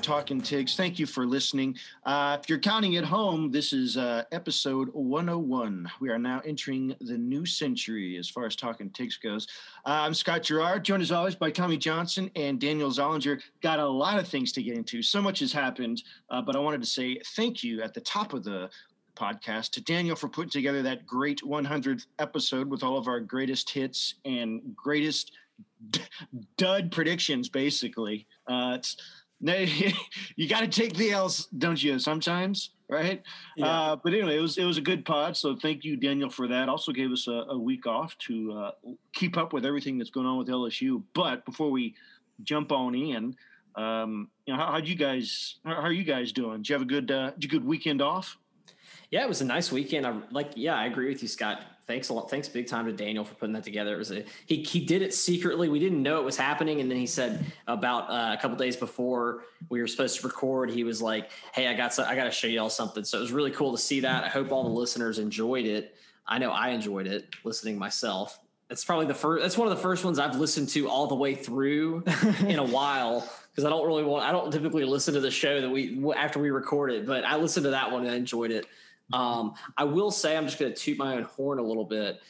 Talking Tigs. Thank you for listening. Uh, if you're counting at home, this is uh, episode 101. We are now entering the new century as far as Talking Tigs goes. Uh, I'm Scott Gerard, joined as always by Tommy Johnson and Daniel Zollinger. Got a lot of things to get into. So much has happened, uh, but I wanted to say thank you at the top of the podcast to Daniel for putting together that great 100th episode with all of our greatest hits and greatest dud predictions, basically. Uh, it's you got to take the L's, don't you? Sometimes, right? Yeah. Uh, but anyway, it was it was a good pod. So thank you, Daniel, for that. Also gave us a, a week off to uh, keep up with everything that's going on with LSU. But before we jump on in, um, you know, how, how'd you guys? How, how, are you guys doing? Did you have a good uh, did you good weekend off? Yeah, it was a nice weekend. I like. Yeah, I agree with you, Scott thanks a lot. Thanks big time to Daniel for putting that together. It was a he he did it secretly. We didn't know it was happening, and then he said about uh, a couple days before we were supposed to record, he was like, "Hey, I got I got to show y'all something." So it was really cool to see that. I hope all the listeners enjoyed it. I know I enjoyed it listening myself. It's probably the first. That's one of the first ones I've listened to all the way through in a while because I don't really want. I don't typically listen to the show that we after we record it, but I listened to that one and I enjoyed it. Um, I will say I'm just going to toot my own horn a little bit.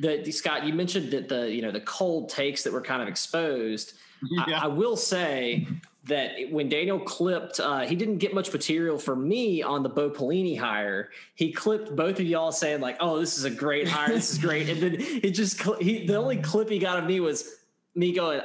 The, the, Scott, you mentioned that the you know the cold takes that were kind of exposed. Yeah. I, I, will say that when Daniel clipped, uh, he didn't get much material for me on the Bo Pelini hire. He clipped both of y'all saying like, "Oh, this is a great hire. This is great," and then he just he the only clip he got of me was me going,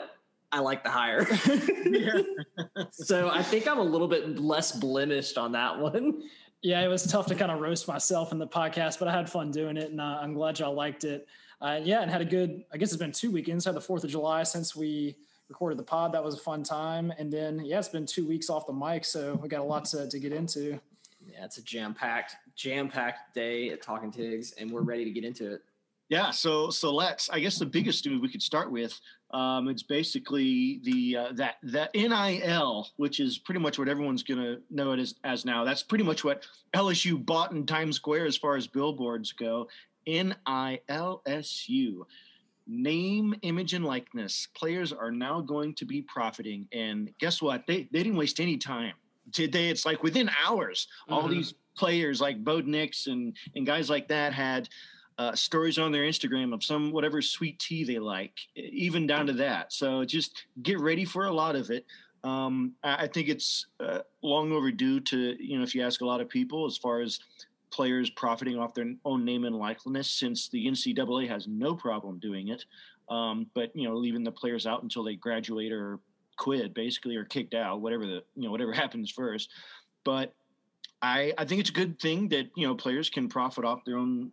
I like the hire. so I think I'm a little bit less blemished on that one. Yeah, it was tough to kind of roast myself in the podcast, but I had fun doing it, and uh, I'm glad y'all liked it. Uh, yeah, and had a good. I guess it's been two weekends. Had the Fourth of July since we recorded the pod. That was a fun time, and then yeah, it's been two weeks off the mic, so we got a lot to, to get into. Yeah, it's a jam packed, jam packed day at Talking Tigs, and we're ready to get into it. Yeah, so so let's. I guess the biggest dude we could start with. Um, it's basically the uh, that that NIL, which is pretty much what everyone's going to know it as as now. That's pretty much what LSU bought in Times Square as far as billboards go. NILSU, name, image, and likeness. Players are now going to be profiting, and guess what? They they didn't waste any time. Today, it's like within hours, mm-hmm. all these players like Bo Nix and and guys like that had uh, stories on their Instagram of some whatever sweet tea they like, even down to that. So just get ready for a lot of it. Um, I think it's uh, long overdue to you know if you ask a lot of people as far as players profiting off their own name and likeness, since the NCAA has no problem doing it, um, but you know leaving the players out until they graduate or quit, basically, or kicked out, whatever the you know whatever happens first. But I, I think it's a good thing that you know players can profit off their own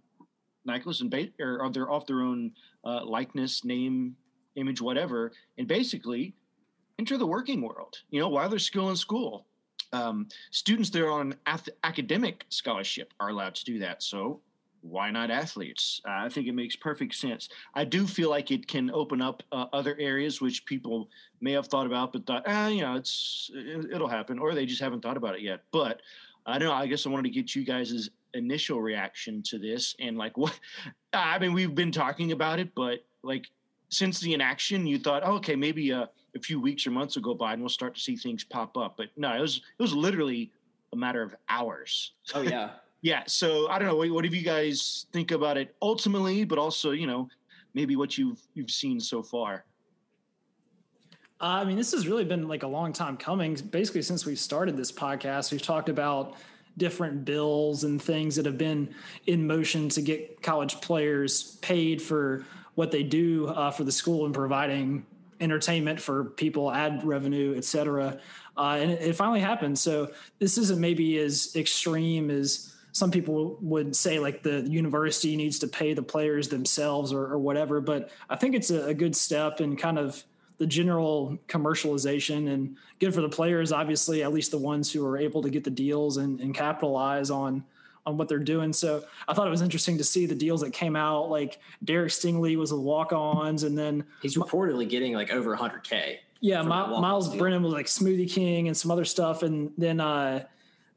Nicholas and ba- or they're off their own uh, likeness, name, image, whatever, and basically enter the working world. You know, while they're still in school, um, students that are on ath- academic scholarship are allowed to do that. So why not athletes? Uh, I think it makes perfect sense. I do feel like it can open up uh, other areas which people may have thought about, but thought, ah, you know, it's it, will happen, or they just haven't thought about it yet. But I don't know. I guess I wanted to get you guys' initial reaction to this and like what i mean we've been talking about it but like since the inaction you thought oh, okay maybe a, a few weeks or months will go by and we'll start to see things pop up. But no it was it was literally a matter of hours. Oh yeah. Yeah so i don't know what, what do you guys think about it ultimately but also you know maybe what you've you've seen so far? Uh, I mean, this has really been like a long time coming. Basically, since we started this podcast, we've talked about different bills and things that have been in motion to get college players paid for what they do uh, for the school and providing entertainment for people, ad revenue, et cetera. Uh, and it, it finally happened. So this isn't maybe as extreme as some people would say, like the university needs to pay the players themselves or, or whatever. But I think it's a, a good step in kind of the general commercialization and good for the players, obviously, at least the ones who are able to get the deals and, and capitalize on on what they're doing. So I thought it was interesting to see the deals that came out. Like Derek Stingley was with walk-ons, and then he's reportedly getting like over 100k. Yeah, deal. Brennan was like Smoothie King and some other stuff, and then uh,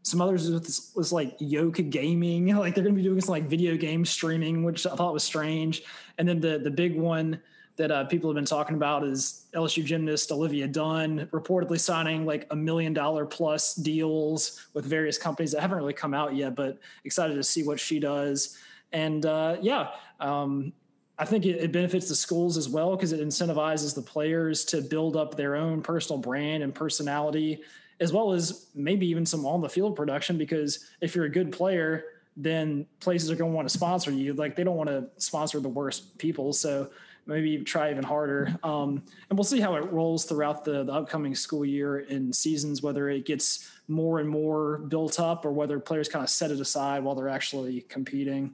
some others was, was like Yoka Gaming. Like they're going to be doing some like video game streaming, which I thought was strange. And then the the big one that uh, people have been talking about is LSU gymnast Olivia Dunne reportedly signing like a million dollar plus deals with various companies that haven't really come out yet, but excited to see what she does. And uh, yeah, um, I think it, it, benefits the schools as well because it incentivizes the players to build up their own personal brand and personality, as well as maybe even some on the field production. Because if you're a good player, then places are going to want to sponsor you. Like they don't want to sponsor the worst people. So maybe try even harder. Um, and we'll see how it rolls throughout the, the upcoming school year and seasons, whether it gets more and more built up or whether players kind of set it aside while they're actually competing.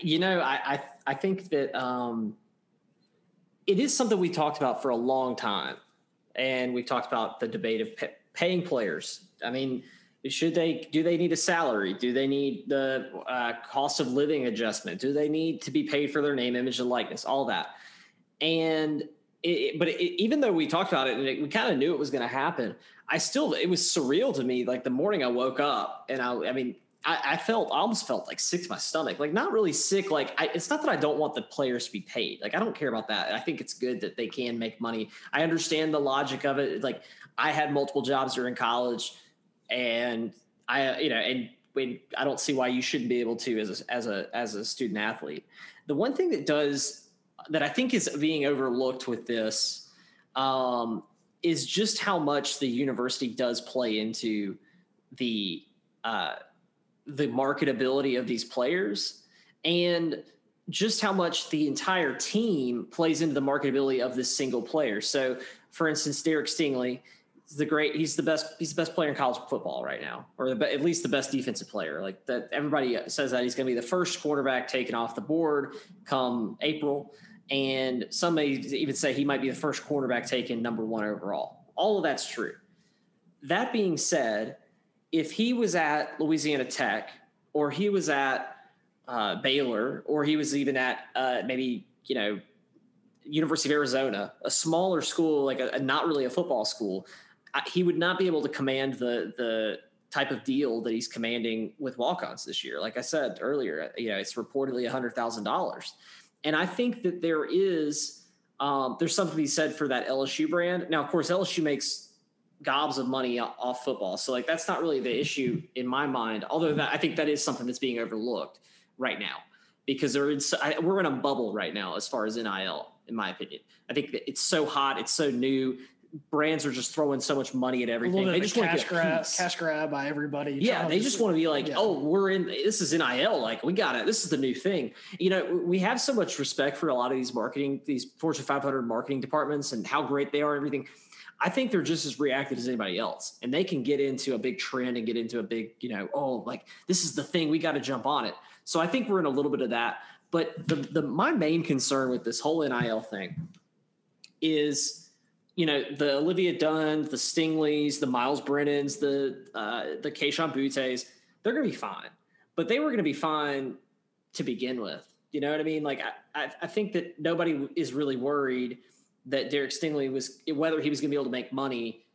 You know, I, I, I think that um, it is something we talked about for a long time. And we've talked about the debate of pay, paying players. I mean, should they do they need a salary do they need the uh, cost of living adjustment do they need to be paid for their name image and likeness all that and it, but it, even though we talked about it and it, we kind of knew it was going to happen i still it was surreal to me like the morning i woke up and i i mean I, I felt I almost felt like sick to my stomach, like not really sick. Like I, it's not that I don't want the players to be paid. Like I don't care about that. I think it's good that they can make money. I understand the logic of it. Like I had multiple jobs during college and I, you know, and when I don't see why you shouldn't be able to as a, as a as a student athlete. The one thing that does that I think is being overlooked with this um, is just how much the university does play into the uh, the marketability of these players and just how much the entire team plays into the marketability of this single player. So, for instance, Derek Stingley the great. He's the best. He's the best player in college football right now, or the, at least the best defensive player. Like that, everybody says that he's going to be the first quarterback taken off the board come April, and some may even say he might be the first quarterback taken number one overall. All of that's true. That being said, if he was at Louisiana Tech, or he was at uh, Baylor, or he was even at uh, maybe you know University of Arizona, a smaller school, like a, a, not really a football school, he would not be able to command the the type of deal that he's commanding with walk-ons this year. Like I said earlier, you know, it's reportedly hundred thousand dollars, and I think that there is um, there's something to be said for that LSU brand. Now, of course, LSU makes gobs of money off football, so like that's not really the issue in my mind. Although that I think that is something that's being overlooked right now because there is, we're in a bubble right now as far as NIL, in my opinion. I think it's so hot, it's so new brands are just throwing so much money at everything. They just want to grab, cash grab by everybody. Yeah, they just want to be like, yeah. oh, we're in. This is NIL. Like we got it. This is the new thing. You know, we have so much respect for a lot of these marketing, these Fortune 500 marketing departments, and how great they are. And everything. I think they're just as reactive as anybody else, and they can get into a big trend and get into a big, you know, oh, like this is the thing. We got to jump on it. So I think we're in a little bit of that. But the the my main concern with this whole NIL thing is you know the Olivia Dunne, the Stingleys, the Myles Brennans, the uh, the Kayshon Boutte's, they're going to be fine, but they were going to be fine to begin with. You know what I mean? Like I, I, I think that nobody is really worried that Derek Stingley was whether he was going to be able to make money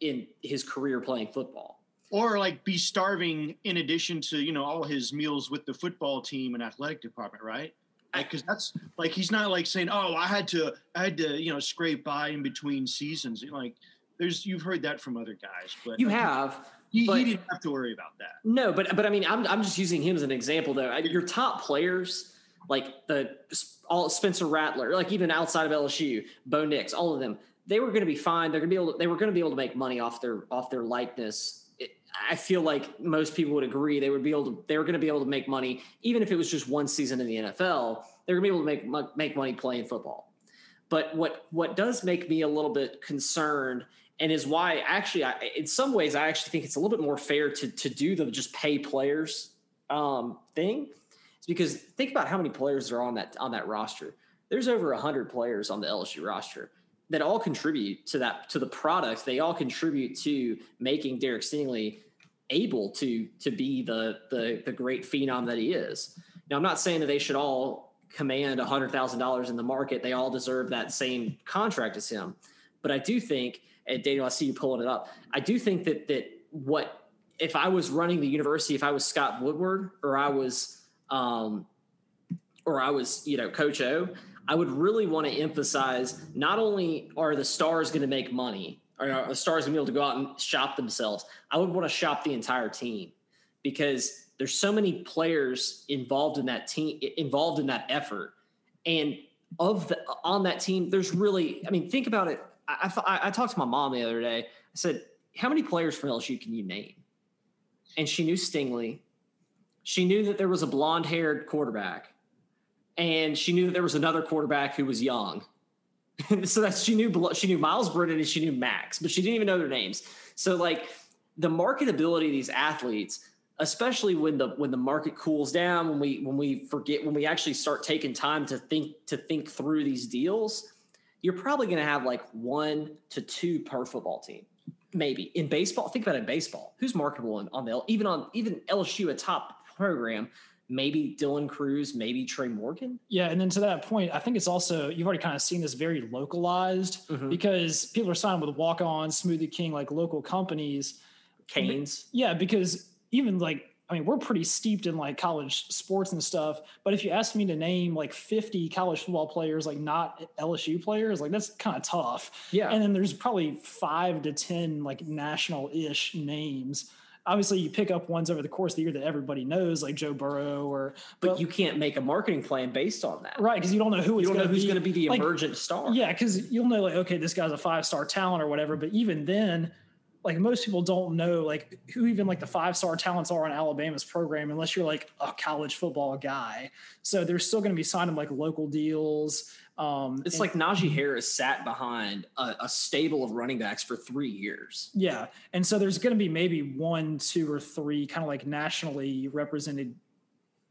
in his career playing football or like be starving in addition to you know all his meals with the football team and athletic department right because that's like he's not like saying, "Oh, I had to, I had to, you know, scrape by in between seasons." Like, there's you've heard that from other guys, but you have. He, he, didn't have to worry about that. No, but but I mean, I'm I'm just using him as an example though. Your top players, like the all Spencer Rattler, like even outside of LSU, Bo Nix, all of them, they were going to be fine. They're going to be able. To, they were going to be able to make money off their off their likeness I feel like most people would agree they would be able to they were going to be able to make money even if it was just one season in the NFL. They're going to be able to make make money playing football. But what what does make me a little bit concerned and is why actually I, in some ways I actually think it's a little bit more fair to to do the just pay players um, thing is because think about how many players are on that on that roster. There's over 100 players on the LSU roster that all contribute to that to the product. They all contribute to making Derek Stingley able to to be the the the great phenom that he is. Now, I'm not saying that they should all command hundred thousand dollars in the market. They all deserve that same contract as him. But I do think, and Daniel, I see you pulling it up. I do think that that what if I was running the university, if I was Scott Woodward or I was um, or I was you know Coach O, I would really want to emphasize not only are the stars going to make money, or are the stars going to be able to go out and shop themselves, I would want to shop the entire team because there's so many players involved in that team, involved in that effort. And of the on that team, there's really, I mean, think about it. I, I, I talked to my mom the other day. I said, How many players from LSU can you name? And she knew Stingley. She knew that there was a blonde haired quarterback and she knew that there was another quarterback who was young. so that she knew she knew Myles Brennan and she knew Max, but she didn't even know their names. So like the marketability of these athletes, especially when the when the market cools down, when we when we forget when we actually start taking time to think to think through these deals, you're probably going to have like one to two per football team. Maybe in baseball, think about it in baseball. Who's marketable on the even on even LSU, a top program maybe Dylan Crews, maybe Trey Morgan. Yeah, and then to that point, I think it's also you've already kind of seen this very localized mm-hmm. because people are signing with Walk On, Smoothie King, like local companies. Canes. Yeah, because even like I mean, we're pretty steeped in like college sports and stuff. But if you ask me to name like 50 college football players, like not LSU players, like that's kind of tough. Yeah. And then there's probably five to 10 like national ish names obviously you pick up ones over the course of the year that everybody knows, like Joe Burrow or. But, but you can't make a marketing plan based on that, right? Because you don't know who you don't know who's going to be the like, emergent star. Yeah, because you'll know like okay, this guy's a five star talent or whatever. But even then, like most people don't know like who even like the five star talents are on Alabama's program unless you're like a college football guy. So they're still going to be signing like local deals. Um, it's and, like Najee Harris sat behind a, a, stable of running backs for three years. Yeah, and so there's going to be maybe one, two, or three kind of like nationally represented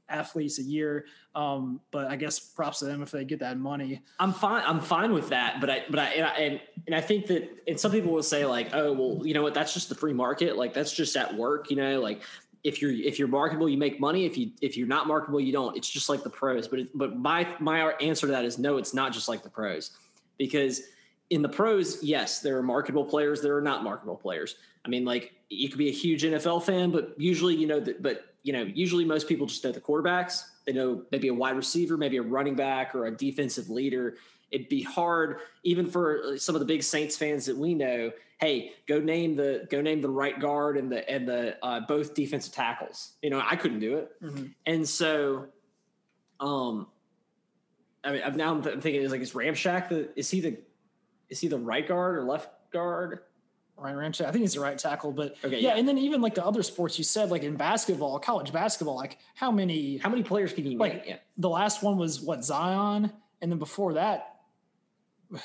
athletes a year. Um, but I guess props to them if they get that money. I'm fine. I'm fine with that. But I, but I, and I, and, and I think that, and some people will say like, oh, well, you know what? That's just the free market. Like that's just at work. You know, like if you're if you're marketable, you make money. If you if you're not marketable, you don't. It's just like the pros. But it, but my my answer to that is no. It's not just like the pros, because in the pros, yes, there are marketable players. There are not marketable players. I mean, like you could be a huge NFL fan, but usually you know that. But you know, usually most people just know the quarterbacks. They know maybe a wide receiver, maybe a running back, or a defensive leader. It'd be hard, even for some of the big Saints fans that we know hey, go name the go name the right guard and the and the uh, both defensive tackles. You know, I couldn't do it, mm-hmm. and so, um, I mean, I'm now I'm thinking is like is Ramshack the is he the is he the right guard or left guard? Ryan Ramczyk, I think he's the right tackle, but okay, yeah, yeah, and then even like the other sports you said, like in basketball, college basketball, like how many how many players can you like? Yeah. The last one was what Zion, and then before that,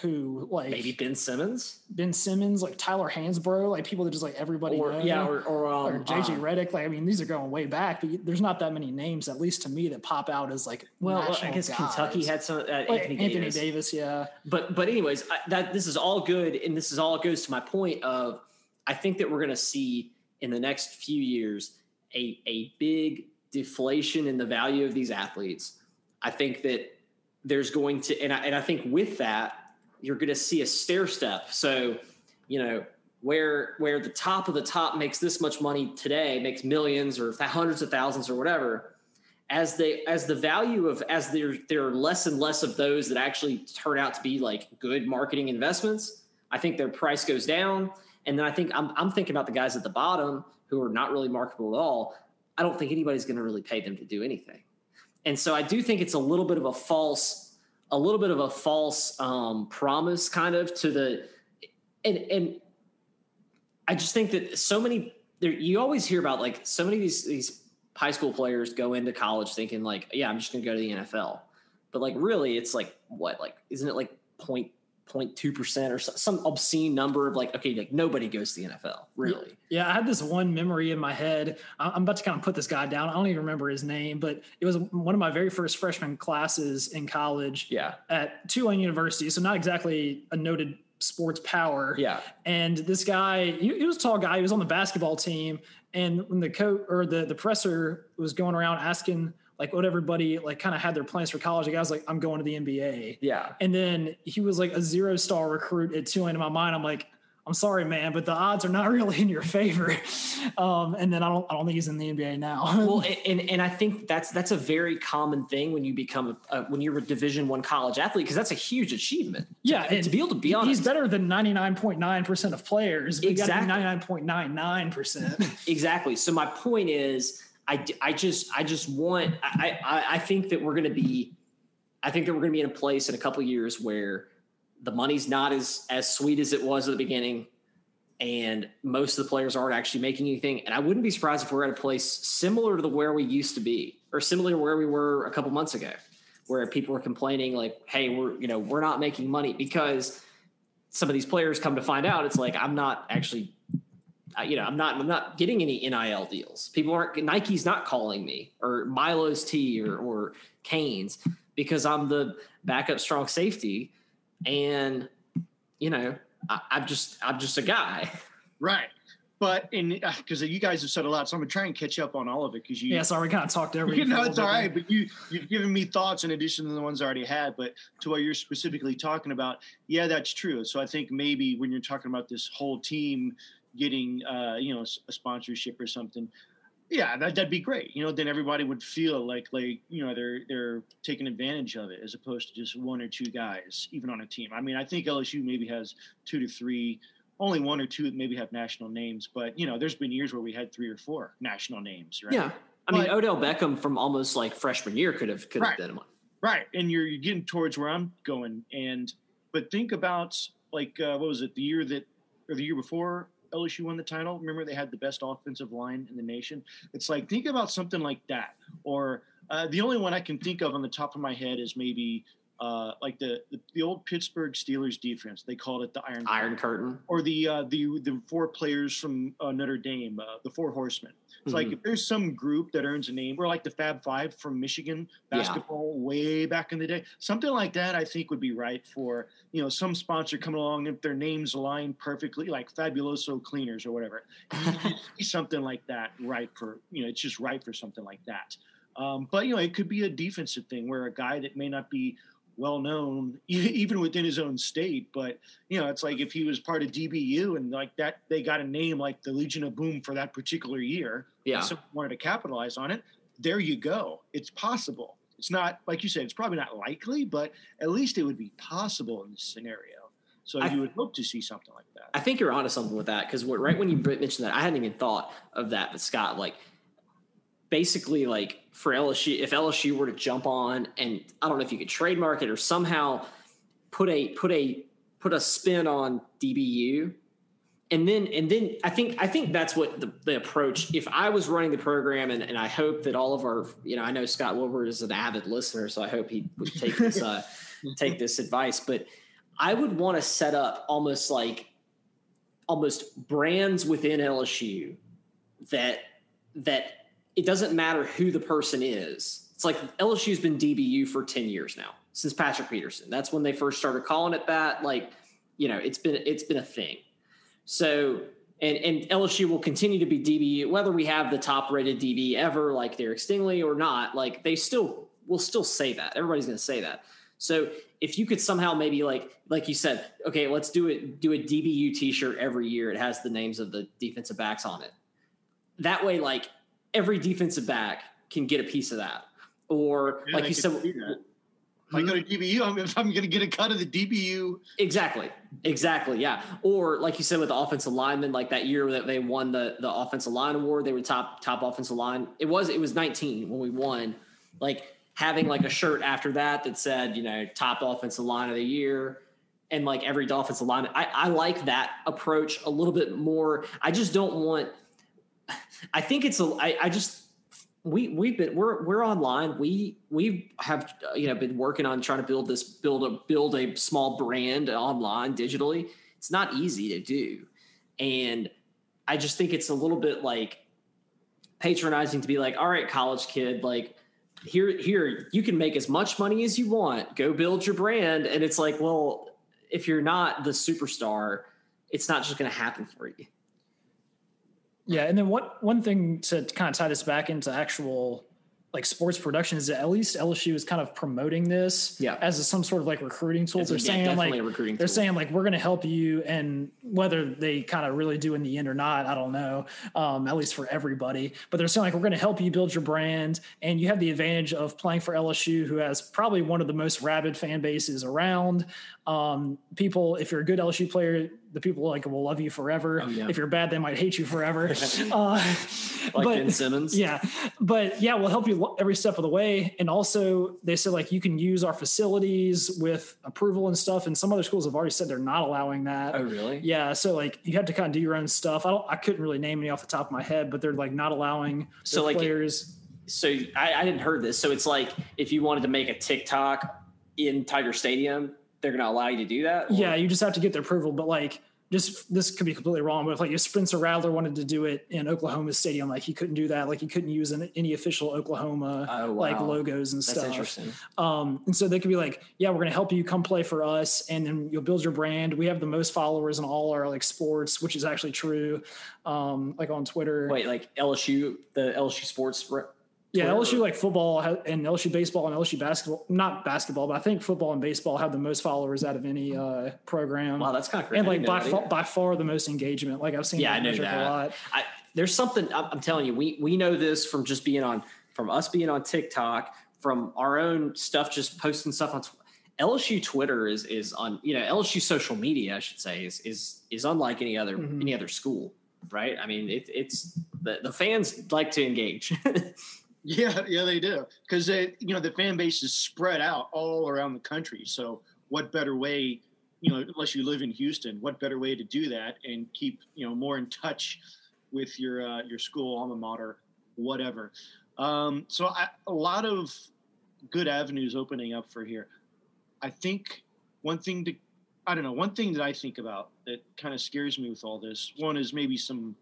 who like maybe Ben Simmons, Ben Simmons, like Tyler Hansbrough, like people that just like everybody or, knows. yeah, or or, um, or JJ uh, Redick. Like I mean, these are going way back, but there's not that many names, at least to me, that pop out as like. Well, I guess guys. Kentucky had some uh, like Anthony, Anthony Davis. Davis. yeah. But but anyways, I, that this is all good, and this is all goes to my point of I think that we're going to see in the next few years a a big deflation in the value of these athletes. I think that there's going to, and I, and I think with that you're going to see a stair step. So, you know, where where the top of the top makes this much money today, makes millions or hundreds of thousands or whatever, as they as the value of as there there are less and less of those that actually turn out to be like good marketing investments, I think their price goes down. And then I think I'm I'm thinking about the guys at the bottom who are not really marketable at all. I don't think anybody's going to really pay them to do anything. And so I do think it's a little bit of a false a little bit of a false um, promise kind of to the and and I just think that so many there you always hear about like so many of these these high school players go into college thinking like yeah I'm just going to go to the NFL but like really it's like what? Like isn't it like point 0.2% or some obscene number of like, okay, like nobody goes to the NFL, really. Yeah, I had this one memory in my head. I'm about to kind of put this guy down. I don't even remember his name, but it was one of my very first freshman classes in college. Yeah. At Tulane University. So not exactly a noted sports power. Yeah. And this guy, he, he was a tall guy. He was on the basketball team. And when the coach or the, the presser was going around asking like what everybody like kind of had their plans for college. The guy was like, I'm going to the NBA. Yeah. And then he was like a zero star recruit at Tulane. In my mind, I'm like, I'm sorry, man, but the odds are not really in your favor. Um, and then I don't, I don't think he's in the NBA now. well, and and I think that's that's a very common thing when you become a, when you're a Division One college athlete because that's a huge achievement. Yeah, to, to be able to be on, he's better than 99.9 percent of players. Exactly, 99.99 percent. exactly. So my point is, I I just I just want I I, I think that we're going to be, I think that we're going to be in a place in a couple years where the money's not as as sweet as it was at the beginning and most of the players aren't actually making anything and i wouldn't be surprised if we're at a place similar to the where we used to be or similar to where we were a couple months ago where people were complaining like hey we're you know we're not making money because some of these players come to find out it's like i'm not actually you know i'm not i'm not getting any nil deals people aren't nike's not calling me or Milo's Tea or or canes because i'm the backup strong safety and you know I, am just I'm just a guy, right? But in because uh, you guys have said a lot, so I'm gonna try and catch up on all of it because you yeah, sorry, we kind of talked everything. You know, it's all right, but you you've given me thoughts in addition to the ones I already had. But to what you're specifically talking about, yeah, that's true. So I think maybe when you're talking about this whole team getting uh, you know a sponsorship or something, yeah, that, that'd be great. You know, then everybody would feel like like you know they're they're taking advantage of it as opposed to just one or two guys even on a team. I mean, I think LSU maybe has two to three, only one or two maybe have national names, but you know, there's been years where we had three or four national names, right? Yeah, I but, mean, Odell Beckham from almost like freshman year could have could have been one. Right, and you're, you're getting towards where I'm going, and but think about like uh, what was it the year that or the year before LSU won the title. Remember, they had the best offensive line in the nation. It's like think about something like that. Or uh, the only one I can think of on the top of my head is maybe uh, like the, the, the old Pittsburgh Steelers defense. They called it the Iron Iron Curtain, Curtain. or the uh, the the four players from uh, Notre Dame, uh, the Four Horsemen. It's mm-hmm. like if there's some group that earns a name, or like the Fab Five from Michigan basketball yeah. way back in the day, something like that. I think would be right for you know some sponsor coming along if their names align perfectly, like Fabuloso Cleaners or whatever. something like that, right for you know, it's just right for something like that. Um, but you know, it could be a defensive thing where a guy that may not be well known even within his own state but you know it's like if he was part of dbu and like that they got a name like the legion of boom for that particular year yeah. wanted to capitalize on it there you go. It's possible. It's not like you said it's probably not likely but at least it would be possible in this scenario. So I, you would hope to see something like that. I think you're onto something with that because what right when you mentioned that i hadn't even thought of that but scott like basically like for LSU, if LSU were to jump on and I don't know if you could trademark it or somehow put a put a put a spin on DBU, and then and then I think I think that's what the, the approach. If I was running the program, and, and I hope that all of our you know I know Scott Wilbur is an avid listener, so I hope he would take this uh, take this advice, but I would want to set up almost like almost brands within LSU that that it doesn't matter who the person is. It's like LSU's been DBU for 10 years now, since Patrick Peterson. That's when they first started calling it that. Like, you know, it's been it's been a thing. So and and LSU will continue to be DBU, whether we have the top rated DB ever, like Derek Stingley or not, like they still will still say that. Everybody's gonna say that. So if you could somehow maybe like like you said, okay, let's do it do a DBU t-shirt every year. It has the names of the defensive backs on it. That way, like every defensive back can get a piece of that. Or yeah, like you said, if I go to hmm? DBU, I'm, if I'm going to get a cut of the DBU. Exactly. Exactly. Yeah. Or like you said with the offensive lineman, like that year that they won the the offensive line award, they were top top offensive line. It was it was 19 when we won. Like having like a shirt after that that said, you know, top offensive line of the year. And like every offensive line, I, I like that approach a little bit more. I just don't want I think it's a. I, I just we we've been we're we're online. We we have you know been working on trying to build this build a build a small brand online digitally. It's not easy to do, and I just think it's a little bit like patronizing to be like, all right, college kid, like here here you can make as much money as you want. Go build your brand, and it's like, well, if you're not the superstar, it's not just going to happen for you. Yeah, and then what one thing to kind of tie this back into actual like sports production is that at least LSU is kind of promoting this yeah. as a, some sort of like recruiting tool. It's they're saying like they're tool. saying like we're going to help you and whether they kind of really do in the end or not, I don't know. Um, at least for everybody, but they're saying like we're going to help you build your brand, and you have the advantage of playing for LSU, who has probably one of the most rabid fan bases around. Um, people, if you're a good LSU player, the people like will love you forever. Oh, yeah. If you're bad, they might hate you forever. uh, like but, Ben Simmons. Yeah, but yeah, we'll help you every step of the way. And also, they said like you can use our facilities with approval and stuff. And some other schools have already said they're not allowing that. Oh, really? Yeah. So like you have to kind of do your own stuff. I don't. I couldn't really name any off the top of my head, but they're like not allowing so like players. so I, I didn't heard this. So it's like if you wanted to make a TikTok in Tiger Stadium they're going to allow you to do that? Or? Yeah, you just have to get their approval. But like, just this could be completely wrong, but if like if Spencer Rattler wanted to do it in Oklahoma Stadium, like he couldn't do that. Like he couldn't use an, any official Oklahoma oh, wow. like logos and That's stuff. Interesting. Um, and so they could be like, yeah, we're going to help you come play for us, and then you'll build your brand. We have the most followers in all our like sports, which is actually true. Um, like on Twitter. Wait, like LSU, the LSU sports yeah, LSU like football and LSU baseball and LSU basketball, not basketball, but I think football and baseball have the most followers out of any uh, program. Wow, that's kind of crazy. And like by far, by far the most engagement. Like I've seen. Yeah, I know that. A lot. I, there's something I'm telling you. We we know this from just being on from us being on TikTok, from our own stuff, just posting stuff on. LSU Twitter is is on you know LSU social media I should say is is is unlike any other mm-hmm. any other school right I mean it, it's the, the fans like to engage Yeah, yeah, they do because they, you know, the fan base is spread out all around the country. So, what better way, you know, unless you live in Houston, what better way to do that and keep, you know, more in touch with your uh, your school alma mater, whatever. Um, so, I, a lot of good avenues opening up for here. I think one thing to, I don't know, one thing that I think about that kind of scares me with all this. One is maybe some,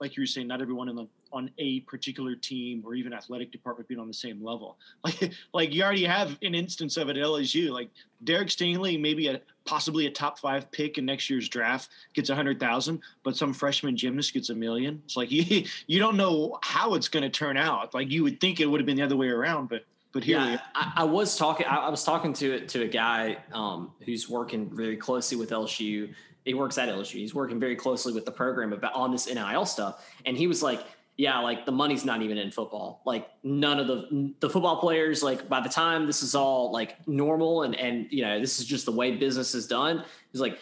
like you were saying, not everyone in the on a particular team or even athletic department being on the same level. Like like you already have an instance of it at LSU. Like Derek Stingley, maybe a possibly a top five pick in next year's draft gets a hundred thousand, but some freshman gymnast gets a million. It's like you you don't know how it's going to turn out. Like you would think it would have been the other way around, but but here yeah, I, I, was talking. I, I, was talking to to a guy um, who's working very closely with LSU. He works at LSU. He's working very closely with the program about on this NIL stuff, and he was like, yeah, like the money's not even in football. Like none of the the football players, like by the time this is all like normal and and you know this is just the way business is done. It's like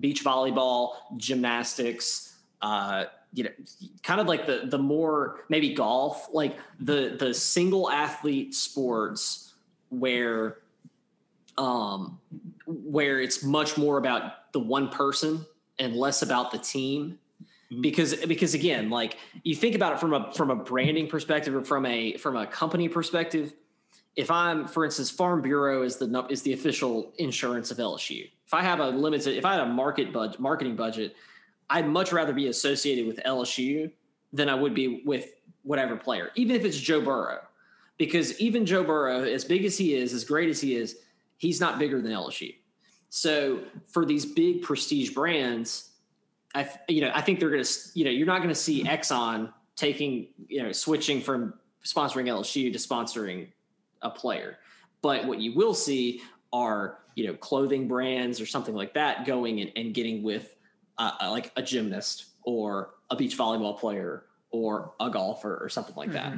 beach volleyball, gymnastics, uh, you know, kind of like the the more maybe golf, like the the single athlete sports where um where it's much more about the one person and less about the team. Mm-hmm. because because again like you think about it from a from a branding perspective or from a from a company perspective. If i'm for instance farm bureau is the is the official insurance of lsu if i have a limited if i had a market budget marketing budget i'd much rather be associated with lsu than i would be with whatever player even if it's joe burrow. Because even joe burrow as big as he is as great as he is he's not bigger than lsu so for these big prestige brands I, you know, I think they're going to, you know, you're not going to see Exxon taking, you know, switching from sponsoring LSU to sponsoring a player. But what you will see are, you know, clothing brands or something like that going and, and getting with uh, like a gymnast or a beach volleyball player or a golfer or something like that.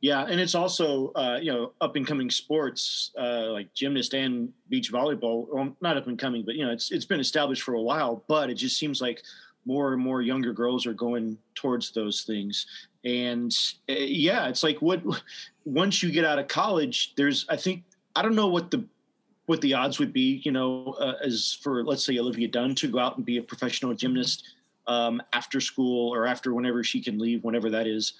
Yeah, and it's also uh, you know up and coming sports uh, like gymnast and beach volleyball. Well, not up and coming, but you know it's it's been established for a while. But it just seems like more and more younger girls are going towards those things. And uh, yeah, it's like what once you get out of college, there's I think I don't know what the what the odds would be. You know, uh, as for let's say Olivia Dunne to go out and be a professional gymnast um, after school or after whenever she can leave, whenever that is,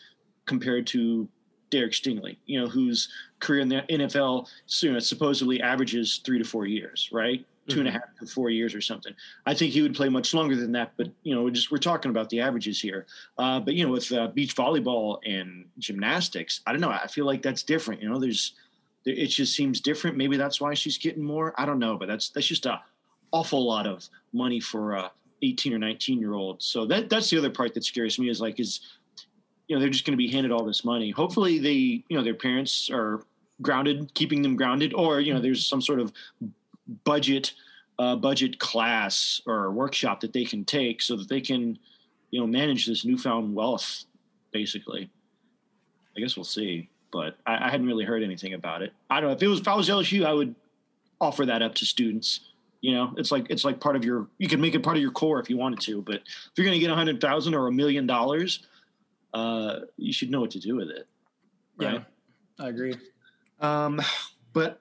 compared to Derek Stingley, you know, whose career in the NFL you supposedly averages three to four years, right? Mm-hmm. Two and a mm-hmm. half to four years or something. I think he would play much longer than that, but you know, we're just we're talking about the averages here. Uh, but you know, with uh, beach volleyball and gymnastics, I don't know. I feel like that's different. You know, there's it just seems different. Maybe that's why she's getting more. I don't know, but that's that's just a awful lot of money for a 18 or 19 year old. So that that's the other part that scares me is like is you know they're just going to be handed all this money hopefully they you know their parents are grounded keeping them grounded or you know there's some sort of budget uh, budget class or workshop that they can take so that they can, you know, manage this newfound wealth, basically. I guess we'll see, but I, I hadn't really heard anything about it. I don't know if it was if I was LSU, I would offer that up to students. You know, it's like it's like part of your. You can make it part of your core if you wanted to, but if you're going to get a hundred thousand or a million dollars, uh, you should know what to do with it. Right? Yeah, I agree. Um, but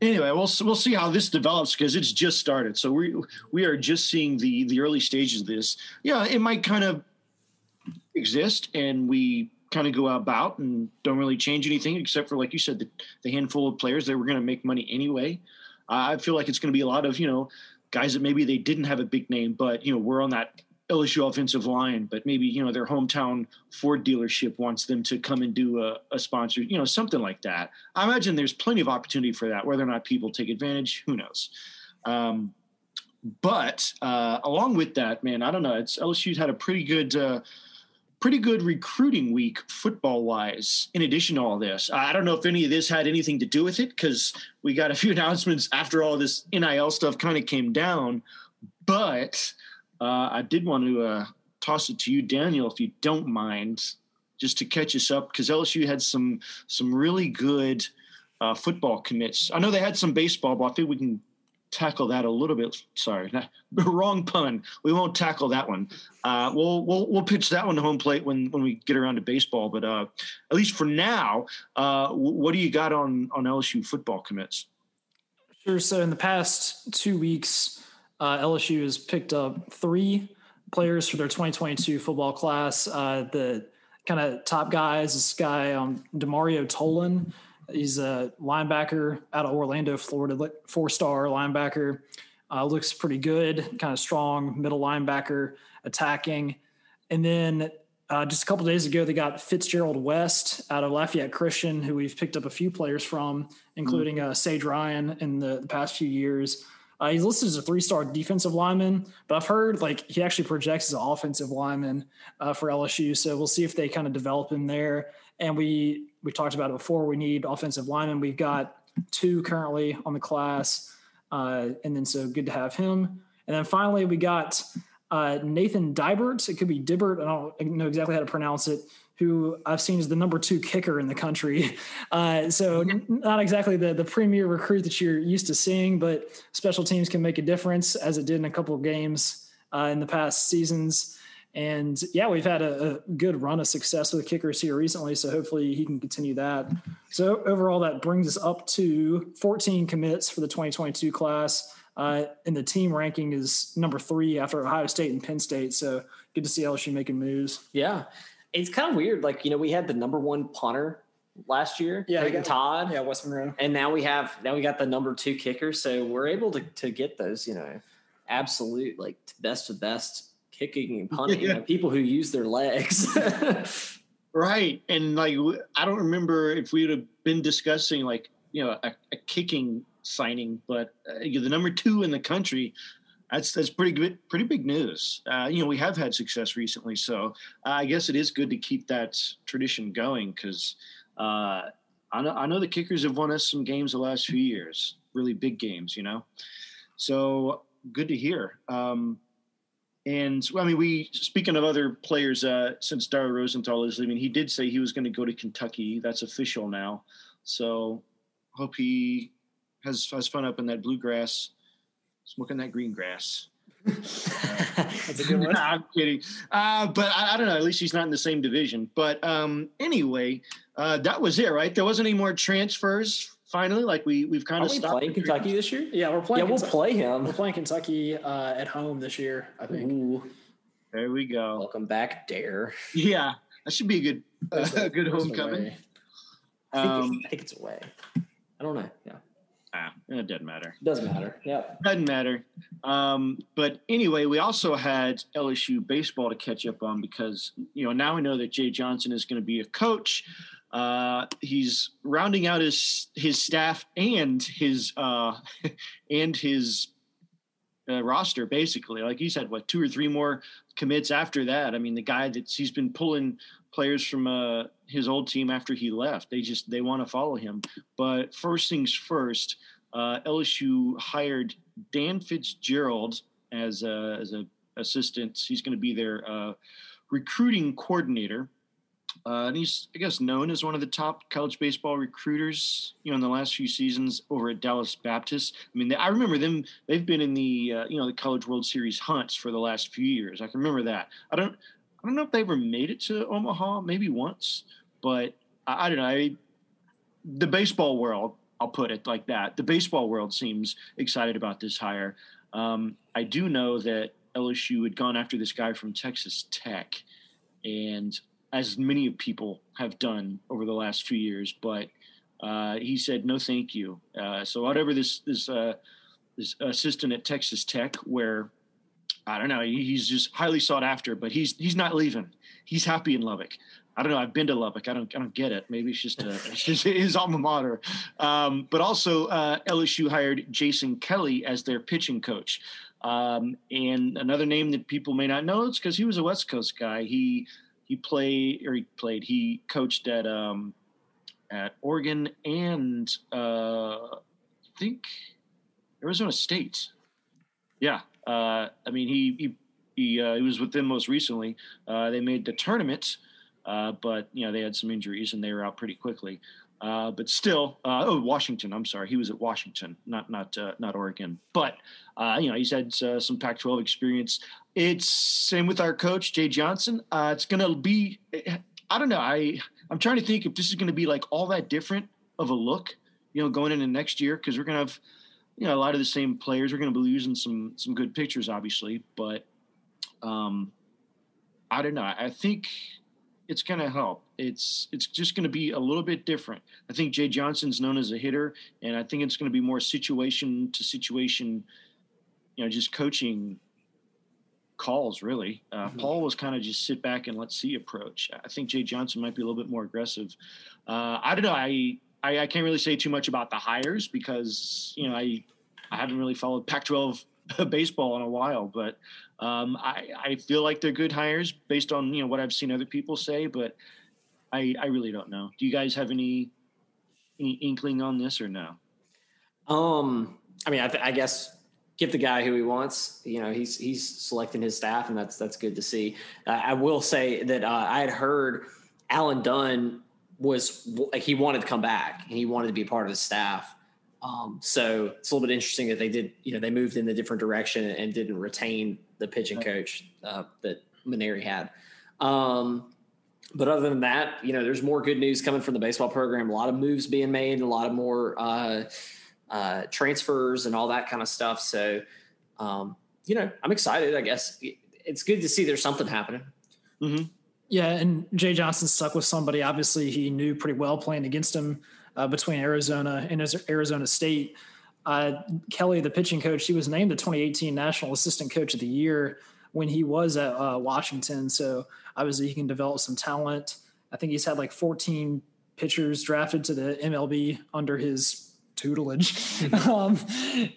anyway, we'll we'll see how this develops because it's just started. So we we are just seeing the the early stages of this. Yeah, it might kind of exist, and we kind of go about and don't really change anything except for like you said the, the handful of players that were going to make money anyway. Uh, I feel like it's going to be a lot of you know guys that maybe they didn't have a big name, but you know we're on that LSU offensive line, but maybe you know their hometown Ford dealership wants them to come and do a, a, sponsor, you know, something like that. I imagine there's plenty of opportunity for that. Whether or not people take advantage, who knows? Um, but uh, along with that, man, I don't know. It's LSU's had a pretty good, uh, pretty good recruiting week football wise. In addition to all this, I don't know if any of this had anything to do with it because we got a few announcements after all this NIL stuff kind of came down, but uh, I did want to uh, toss it to you, Daniel, if you don't mind, just to catch us up because LSU had some some really good uh, football commits. I know they had some baseball, but I think we can tackle that a little bit. Sorry, wrong pun. We won't tackle that one. Uh, we'll we'll we'll pitch that one to home plate when when we get around to baseball. But uh, at least for now, uh, what do you got on on LSU football commits? Sure. So in the past two weeks, uh, LSU has picked up three players for their 2022 football class. Uh, the kind of top guys, this guy, um, Demario Tolan. He's a linebacker out of Orlando, Florida, four star linebacker. Uh, looks pretty good, kind of strong middle linebacker, attacking. And then uh, just a couple days ago, they got Fitzgerald West out of Lafayette Christian, who we've picked up a few players from, including uh, Sage Ryan in the, the past few years. Uh, he's listed as a three-star defensive lineman, but I've heard like he actually projects as an offensive lineman uh, for LSU. So we'll see if they kind of develop him there. And we we talked about it before. We need offensive linemen. We've got two currently on the class, uh, and then so good to have him. And then finally, we got uh, Nathan Dibert. It could be Dibert. I don't know exactly how to pronounce it who I've seen as the number two kicker in the country. Uh, so not exactly the the premier recruit that you're used to seeing, but special teams can make a difference as it did in a couple of games uh, in the past seasons. And yeah, we've had a, a, good run of success with kickers here recently, so hopefully he can continue that. So overall, that brings us up to 14 commits for the 2022 class. Uh, and the team ranking is number three after Ohio State and Penn State. So good to see LSU making moves. Yeah it's kind of weird. Like, you know, we had the number one punter last year, yeah, Peyton Todd. Yeah, West Monroe. And now we have now we got the number two kicker. So we're able to to get those, you know, absolute like best of best kicking and punting. Yeah. You know, people who use their legs. right. And like I don't remember if we would have been discussing like, you know, a, a kicking signing, but uh, the number two in the country that's that's pretty good, pretty big news. Uh, you know, we have had success recently, so uh, I guess it is good to keep that tradition going because uh, I know I know the kickers have won us some games the last few years, really big games, you know. So good to hear. Um, and I mean, we speaking of other players, uh, since Dare Rosenthal is leaving, he did say he was going to go to Kentucky. That's official now. So hope he has has fun up in that bluegrass smoking that green grass. That's a good one. nah, I'm kidding. Uh, but I, I, don't know. At least he's not in the same division. But um, anyway, uh, that was it, right? There wasn't any more transfers. Finally, like we we've kind of we stopped. playing Kentucky this year? Yeah, we're playing. Yeah, we'll play him. We're playing Kentucky uh, at home this year. I think. Ooh. There we go. Welcome back, Dare. Yeah, that should be a good uh, a good homecoming. I think, um, I think it's away. I don't know. Yeah. Ah, it doesn't matter. Doesn't matter. Yeah. Doesn't matter. Um, but anyway, we also had LSU baseball to catch up on because you know now we know that Jay Johnson is going to be a coach. Uh, he's rounding out his his staff and his uh, and his uh, roster basically. Like you said, what two or three more commits after that? I mean, the guy that he's been pulling players from uh, his old team after he left. They just they want to follow him. But first things first, uh, LSU hired Dan Fitzgerald as a, as a assistant. He's going to be their uh, recruiting coordinator. Uh, and he's, I guess, known as one of the top college baseball recruiters, you know, in the last few seasons over at Dallas Baptist. I mean, they, I remember them; they've been in the, uh, you know, the College World Series hunts for the last few years. I can remember that. I don't, I don't know if they ever made it to Omaha, maybe once, but I, I don't know. I, the baseball world, I'll put it like that. The baseball world seems excited about this hire. Um, I do know that LSU had gone after this guy from Texas Tech, and as many people have done over the last few years, but uh, he said no, thank you. Uh, so whatever this this uh, this assistant at Texas Tech, where I don't know, he's just highly sought after, but he's he's not leaving. He's happy in Lubbock. I don't know. I've been to Lubbock. I don't. I don't get it. Maybe it's just, a, it's just his alma mater. Um, but also, uh, LSU hired Jason Kelly as their pitching coach. Um, and another name that people may not know is because he was a West Coast guy. He he played or he played. He coached at um, at Oregon and uh, I think Arizona State. Yeah, uh, I mean he he he, uh, he was with them most recently. Uh, they made the tournament, uh, but you know they had some injuries and they were out pretty quickly. Uh, but still, uh, oh Washington. I'm sorry, he was at Washington, not not uh, not Oregon. But uh, you know he's had uh, some Pac-12 experience. It's same with our coach Jay Johnson. Uh, it's going to be. I don't know. I I'm trying to think if this is going to be like all that different of a look. You know, going into next year because we're going to have you know a lot of the same players. We're going to be losing some some good pictures, obviously, but um, I don't know. I think it's going to help. It's it's just going to be a little bit different. I think Jay Johnson's known as a hitter, and I think it's going to be more situation to situation. You know, just coaching calls really. Uh, mm-hmm. Paul was kind of just sit back and let's see approach. I think Jay Johnson might be a little bit more aggressive. Uh, I don't know. I, I, I can't really say too much about the hires because you know I I haven't really followed Pac-12 baseball in a while, but um, I, I feel like they're good hires based on you know what I've seen other people say, but I I really don't know. Do you guys have any any inkling on this or no? Um, I mean, I, th- I guess give the guy who he wants. You know, he's he's selecting his staff, and that's that's good to see. Uh, I will say that uh, I had heard Alan Dunn was like he wanted to come back and he wanted to be a part of the staff. Um, so it's a little bit interesting that they did, you know, they moved in a different direction and didn't retain the pitching coach uh, that Mainieri had. Um, but other than that, you know, there's more good news coming from the baseball program. A lot of moves being made, a lot of more uh, uh, transfers and all that kind of stuff. So, um, you know, I'm excited. I guess it's good to see there's something happening. Mm-hmm. Yeah, and Jay Johnson stuck with somebody. Obviously, he knew pretty well playing against him uh, between Arizona and Arizona State. Uh, Kelly, the pitching coach, he was named the 2018 National Assistant Coach of the Year when he was at uh, Washington. So obviously, he can develop some talent. I think he's had like 14 pitchers drafted to the MLB under his tutelage. um,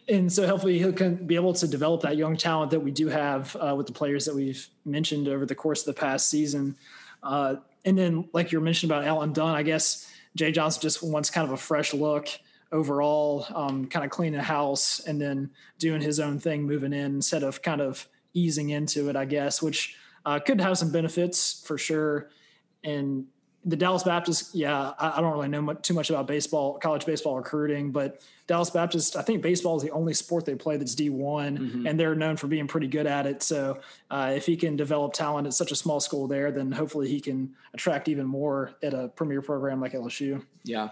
and so hopefully he'll be able to develop that young talent that we do have uh, with the players that we've mentioned over the course of the past season. Uh, and then, like you mentioned about Alan Dunn, I guess Jay Johnson just wants kind of a fresh look overall, um, kind of cleaning the house and then doing his own thing, moving in instead of kind of easing into it, I guess, which uh, could have some benefits for sure. And the Dallas Baptist, yeah, I, I don't really know much, too much about baseball, college baseball recruiting, but Dallas Baptist, I think baseball is the only sport they play that's D1, mm-hmm. and they're known for being pretty good at it. So uh, if he can develop talent at such a small school there, then hopefully he can attract even more at a premier program like LSU. Yeah.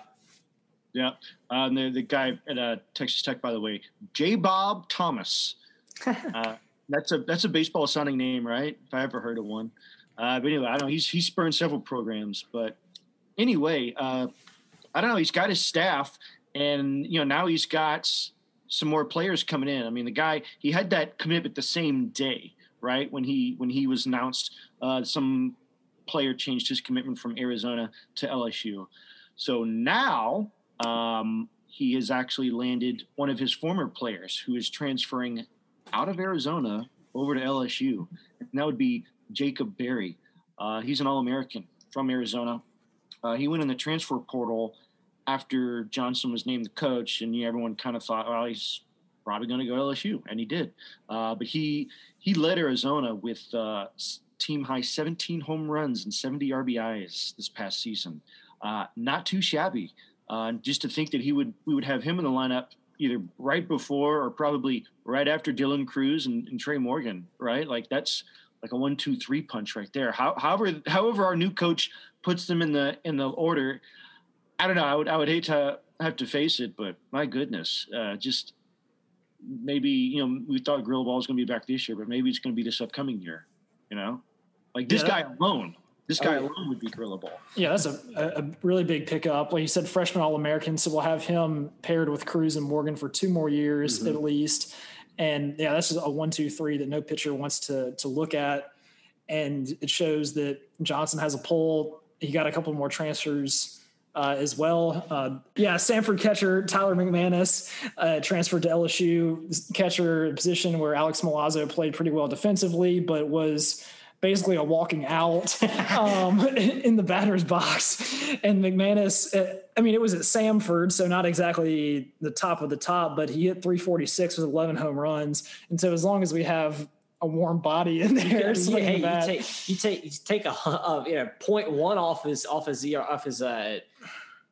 Yeah. Uh, the, the guy at uh, Texas Tech, by the way, J. Bob Thomas. Uh, that's a that's a baseball sounding name, right? If I ever heard of one. Uh, but anyway, I don't. He's he's spurned several programs, but anyway, uh, I don't know. He's got his staff, and you know now he's got some more players coming in. I mean, the guy he had that commitment the same day, right? When he when he was announced, uh, some player changed his commitment from Arizona to LSU. So now um, he has actually landed one of his former players who is transferring out of Arizona over to LSU, and that would be Jacob Berry. Uh, he's an All American from Arizona. Uh, he went in the transfer portal after Johnson was named the coach, and everyone kind of thought, well, he's probably going to go to LSU, and he did. Uh, but he he led Arizona with uh, team high 17 home runs and 70 RBIs this past season. Uh, not too shabby. Uh, just to think that he would we would have him in the lineup either right before or probably right after Dylan Crews and, and Trey Morgan, right? Like that's like a one, two, three punch right there. How, however, however our new coach puts them in the in the order, I don't know. I would I would hate to have to face it, but my goodness, uh, just maybe you know we thought Grill Ball was going to be back this year, but maybe it's going to be this upcoming year. You know, like this yeah, guy alone. This guy oh, alone would be grillable. Yeah, that's a, a really big pickup. Like you said, freshman All American. So we'll have him paired with Crews and Morgan for two more years mm-hmm. at least. And yeah, that's a one, two, three that no pitcher wants to to look at. And it shows that Johnson has a pull. He got a couple more transfers uh, as well. Uh, yeah, Samford catcher Tyler McManus uh, transferred to LSU catcher position where Alex Milazzo played pretty well defensively, but was basically a walking out um, in the batter's box. And McManus, uh, I mean, it was at Samford, so not exactly the top of the top, but he hit 346 with 11 home runs. And so as long as we have a warm body in there, yeah, hey, you take you take you take a uh, you know point one off his off his off his uh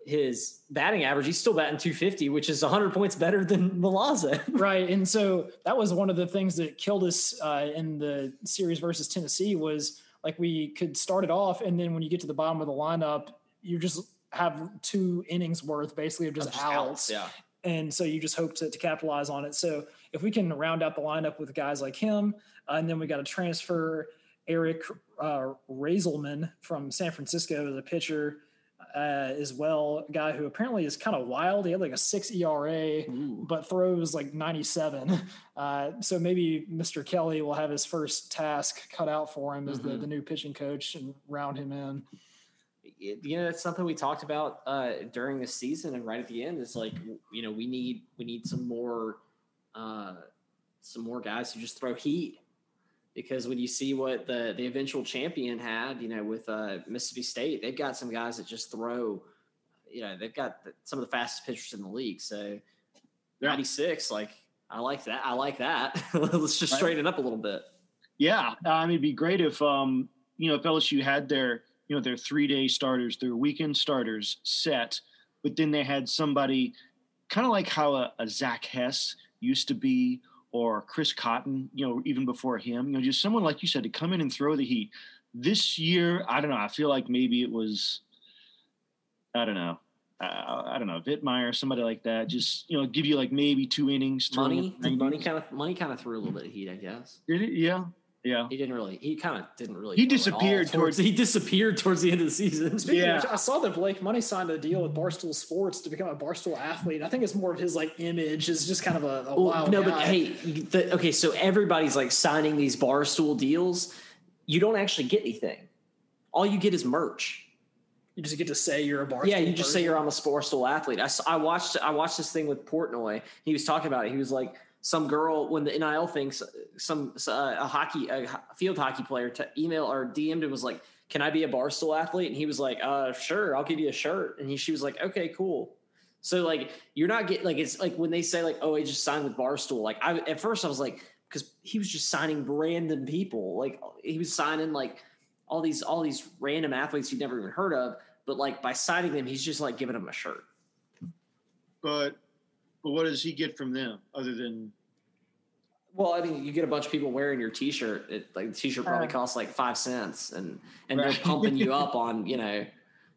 his batting average, he's still batting 250, which is 100 points better than Milazzo. right, and so that was one of the things that killed us uh, in the series versus Tennessee was like we could start it off, and then when you get to the bottom of the lineup, you're just have two innings worth basically of just, just outs. outs. Yeah. And so you just hope to, to, capitalize on it. So if we can round out the lineup with guys like him, uh, and then we got to transfer Eric uh, Reyzelman from San Francisco as a pitcher uh, as well. A guy who apparently is kind of wild. He had like a six ERA, Ooh. but throws like 97. Uh, so maybe Mr. Kelly will have his first task cut out for him as mm-hmm. the, the new pitching coach and round him in. You know, that's something we talked about uh, during the season and right at the end is like, you know, we need we need some more uh, some more guys who just throw heat because when you see what the the eventual champion had, you know, with uh, Mississippi State, they've got some guys that just throw. You know, they've got the, some of the fastest pitchers in the league. So, yeah. ninety six, like I like that. I like that. Let's just straighten up a little bit. Yeah, I mean, it'd be great if um, you know, if LSU had their you know their three day starters, their weekend starters set, but then they had somebody kind of like how a, a Zach Hess used to be or Chris Cotton, you know, even before him, you know, just someone like you said to come in and throw the heat. This year, I don't know. I feel like maybe it was, I don't know. Uh, I don't know, Vittmeyer, somebody like that. Just you know, give you like maybe two innings. Money, money kind of money kind of threw a little bit of heat, I guess. Did it? Yeah, yeah, he didn't really. He kind of didn't really. He disappeared towards, towards, He disappeared towards the end of the season. Speaking yeah. Which, I saw that Blake Money signed a deal with Barstool Sports to become a Barstool athlete. I think it's more of his like image is just kind of a, a well, no, guy. but hey, the, okay, so everybody's like signing these Barstool deals. You don't actually get anything. All you get is merch. You just get to say you're a Barstool. Yeah, you just person. say you're on a Barstool athlete. I, I watched I watched this thing with Portnoy. He was talking about it. He was like some girl when the NIL thing, some uh, a hockey a field hockey player to email or DM'd him was like, "Can I be a barstool athlete?" And he was like, "Uh, sure, I'll give you a shirt." And he she was like, "Okay, cool." So like you're not getting like it's like when they say like, "Oh, he just signed with Barstool." Like I at first I was like, because he was just signing random people. Like he was signing like all these all these random athletes you'd never even heard of. But like by signing them, he's just like giving them a shirt. But but what does he get from them other than? Well, I mean, you get a bunch of people wearing your T-shirt. It, like the T-shirt probably uh, costs like five cents, and and right. they're pumping you up on you know,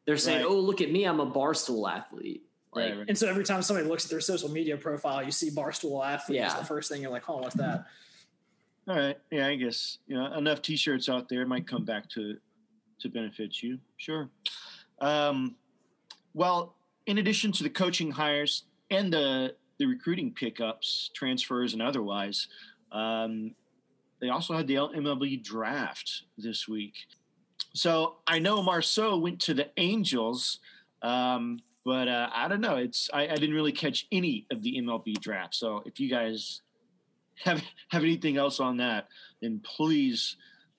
they're saying, right. "Oh, look at me, I'm a barstool athlete." Like, right, and so every time somebody looks at their social media profile, you see barstool athlete. Yeah. the first thing you're like, "Oh, what's that?" All right, yeah, I guess you know enough T-shirts out there might come back to to benefit you. Sure. Um, well, in addition to the coaching hires, and the the recruiting pickups, transfers, and otherwise. Um, they also had the MLB draft this week. So I know Marceaux went to the Angels, um, but uh, I don't know. It's I, I, didn't really catch any of the MLB draft. So if you guys have have anything else on that, then please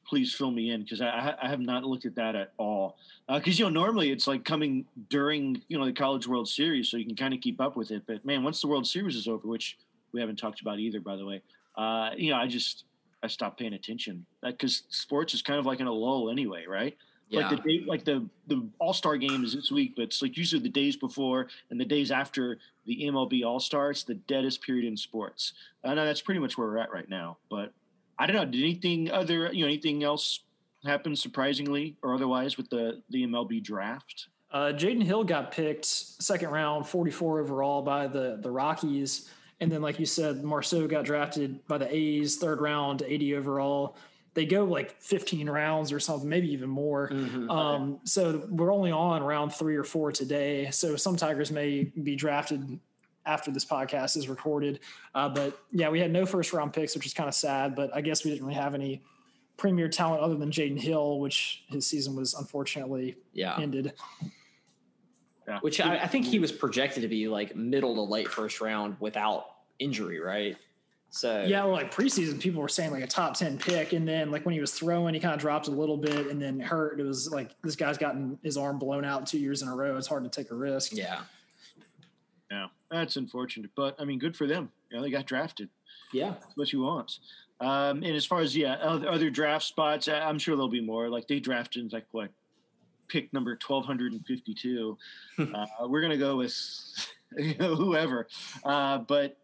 please fill me in because I, I have not looked at that at all. Because uh, you know normally it's like coming during you know the College World Series, so you can kind of keep up with it. But man, once the World Series is over, which we haven't talked about either, by the way, uh, you know I just I stopped paying attention because sports is kind of like in a lull anyway, right? Yeah. Like the day, like the the All Star game is this week, but it's like usually the days before and the days after the MLB All Star. It's the deadest period in sports. I know that's pretty much where we're at right now. But I don't know. Did anything other you know anything else happen surprisingly or otherwise with the the MLB draft? Uh, Jaden Hill got picked second round, 44 overall by the the Rockies, and then like you said, Marceaux got drafted by the A's, third round, 80 overall they go like 15 rounds or something, maybe even more. Mm-hmm. Um, so we're only on round three or four today. So some Tigers may be drafted after this podcast is recorded. Uh, but yeah, we had no first round picks, which is kind of sad. But I guess we didn't really have any premier talent other than Jaden Hill, which his season was unfortunately yeah. ended. Yeah. Which I, I think he was projected to be like middle to late first round without injury, right? So yeah, well, like preseason, people were saying like a top ten pick, and then like when he was throwing, he kind of dropped a little bit, and then hurt. It was like this guy's gotten his arm blown out two years in a row. It's hard to take a risk. Yeah, yeah, that's unfortunate, but I mean, good for them. You know, they got drafted. Yeah, that's what you want. Um, and as far as yeah, other, other draft spots, I'm sure there'll be more. Like they drafted like what pick number twelve hundred and fifty two. uh, we're gonna go with you know, whoever, uh, but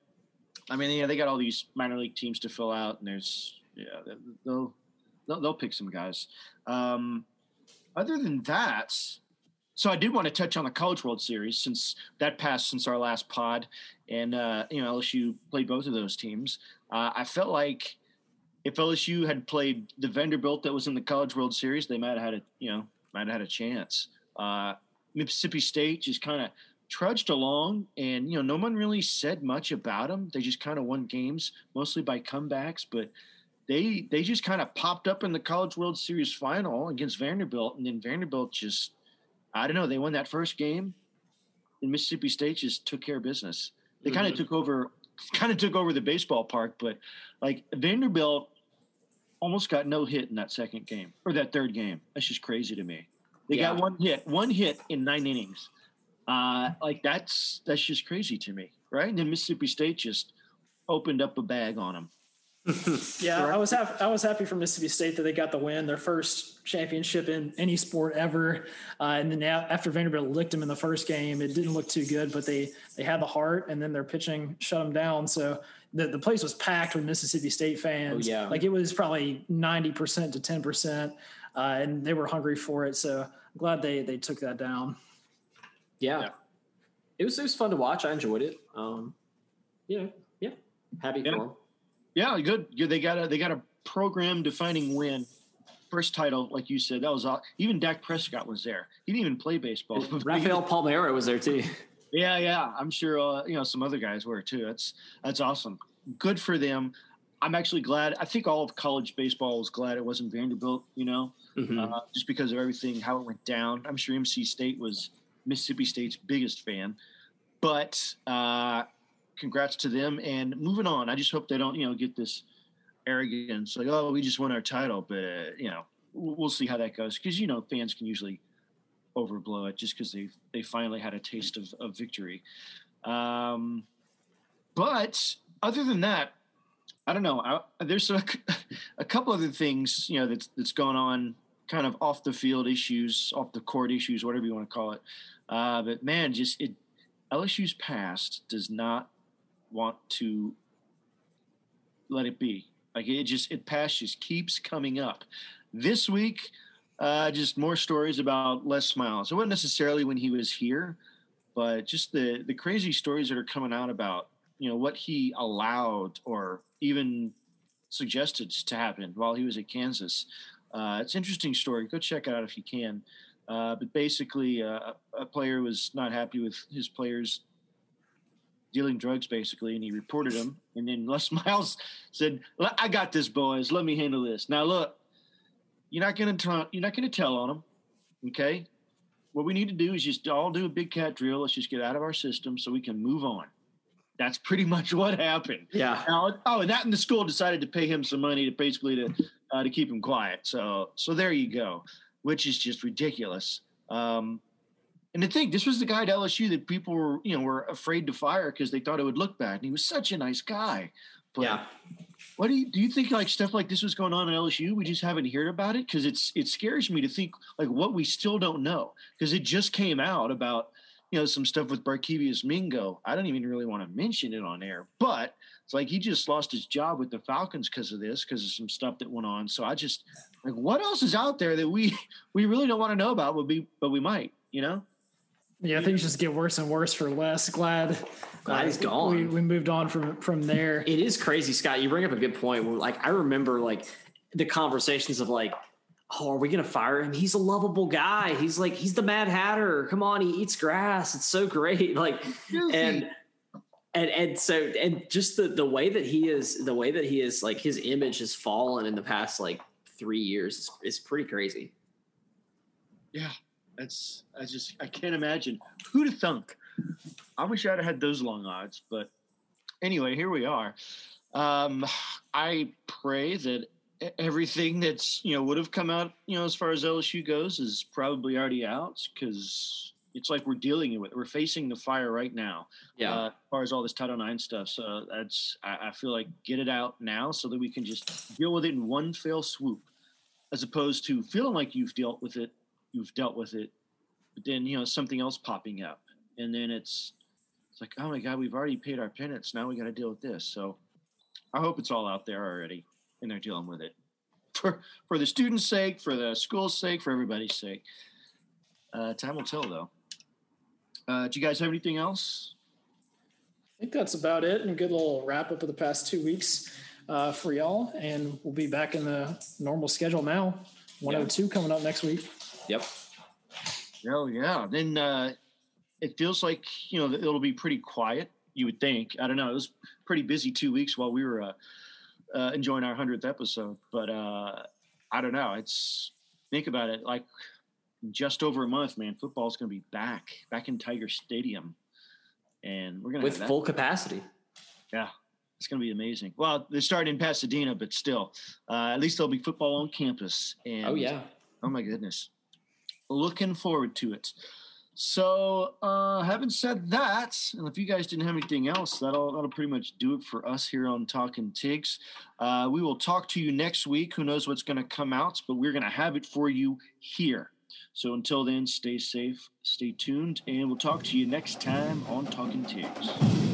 I mean, yeah, they got all these minor league teams to fill out, and there's yeah, they'll they'll, they'll pick some guys. Um, other than that, so I did want to touch on the College World Series since that passed since our last pod, and uh, you know LSU played both of those teams. Uh, I felt like if LSU had played the Vanderbilt that was in the College World Series, they might have had a you know might have had a chance. Uh, Mississippi State just kind of trudged along, and you know, no one really said much about them. They just kind of won games mostly by comebacks, but they they just kind of popped up in the College World Series final against Vanderbilt, and then Vanderbilt just I don't know. They won that first game, and Mississippi State just took care of business. They mm-hmm. kind of took over, kind of took over the baseball park, but like Vanderbilt almost got no hit in that second game or that third game. That's just crazy to me. They yeah. got one hit, one hit in nine innings. Uh, like that's that's just crazy to me, right? And then Mississippi State just opened up a bag on them. yeah, I was happy. I was happy for Mississippi State that they got the win, their first championship in any sport ever. Uh, and then now, after Vanderbilt licked them in the first game, it didn't look too good, but they they had the heart, and then their pitching shut them down. So the the place was packed with Mississippi State fans. Oh, yeah, like it was probably ninety percent to ten percent, uh, and they were hungry for it. So I'm glad they they took that down yeah. yeah. It was it was fun to watch. I enjoyed it. Um, you know, yeah, happy yeah. for them. Yeah, good. They got a they got a program defining win. First title, like you said, that was all. Even Dak Prescott was there. He didn't even play baseball. Rafael Palmeiro was there too. Yeah, yeah. I'm sure uh, you know some other guys were too. That's that's awesome. Good for them. I'm actually glad. I think all of college baseball was glad it wasn't Vanderbilt. You know, mm-hmm. uh, just because of everything how it went down. I'm sure MC State was Mississippi State's biggest fan. But uh, congrats to them. And moving on, I just hope they don't, you know, get this arrogance like, oh, we just won our title. But, you know, we'll see how that goes. Because, you know, fans can usually overblow it just because they they finally had a taste of, of victory. Um, but other than that, I don't know. I, there's a, a couple other things, you know, that's that's going on kind of off the field issues, off the court issues, whatever you want to call it. Uh, but man, just it LSU's past does not want to let it be. Like it just it past just keeps coming up. This week, uh, just more stories about Les Miles. It wasn't necessarily when he was here, but just the the crazy stories that are coming out about you know what he allowed or even suggested to happen while he was at Kansas. Uh, it's an interesting story. Go check it out if you can. Uh, but basically, uh, a player was not happy with his players dealing drugs, basically, and he reported him. And then Les Miles said, "I got this, boys. Let me handle this." Now, look, you're not going to you're not going to tell on him, okay? What we need to do is just all do a big cat drill. Let's just get out of our system so we can move on. That's pretty much what happened. Yeah. Now, oh, and that and the school decided to pay him some money to basically to uh, to keep him quiet. So so there you go, which is just ridiculous. Um, and to think this was the guy at LSU that people were you know were afraid to fire because they thought it would look bad, and he was such a nice guy. But yeah. What do you do? You think like stuff like this was going on at LSU? We just haven't heard about it because it's it scares me to think like what we still don't know because it just came out about you know some stuff with Barkevious Mingo. I don't even really want to mention it on air, but it's like he just lost his job with the Falcons because of this, because of some stuff that went on. So I just like what else is out there that we we really don't want to know about, but we but we might, you know. Yeah, things just get worse and worse for Les. Glad, glad uh, he's gone. We, we moved on from from there. It is crazy, Scott. You bring up a good point. Where, like I remember, like the conversations of like, oh, are we gonna fire him? He's a lovable guy. He's like he's the Mad Hatter. Come on, he eats grass. It's so great. Like and. And and so and just the the way that he is the way that he is like his image has fallen in the past like three years is, is pretty crazy. Yeah, that's I just I can't imagine who'd have thunk. I wish I'd have had those long odds, but anyway, here we are. Um, I pray that everything that's you know would have come out you know as far as LSU goes is probably already out because it's like we're dealing with it. we're facing the fire right now. Yeah, uh, as far as all this Title IX stuff, so that's I, I feel like get it out now so that we can just deal with it in one fell swoop, as opposed to feeling like you've dealt with it you've dealt with it, but then you know something else popping up, and then it's it's like oh my god, we've already paid our penance. Now we got to deal with this. So I hope it's all out there already, and they're dealing with it for for the students' sake, for the school's sake, for everybody's sake. Uh, time will tell, though. Uh, do you guys have anything else? I think that's about it. And a good little wrap up of the past two weeks uh, for y'all. And we'll be back in the normal schedule now. 102 yeah. coming up next week. Yep. Oh yeah. Then uh, it feels like you know it'll be pretty quiet. You would think. I don't know. It was pretty busy two weeks while we were uh, uh, enjoying our hundredth episode, but uh, I don't know. It's think about it like just over a month, man. Football's going to be back, back in Tiger Stadium, and we're going to with full capacity. Yeah, it's going to be amazing. Well, they're starting in Pasadena, but still, uh, at least there'll be football on campus. And oh yeah, oh my goodness, looking forward to it. So, uh, having said that, and if you guys didn't have anything else, that'll that'll pretty much do it for us here on Talking Tigs. Uh, we will talk to you next week. Who knows what's going to come out, but we're going to have it for you here. So until then, stay safe, stay tuned, and we'll talk to you next time on Talking Tigs.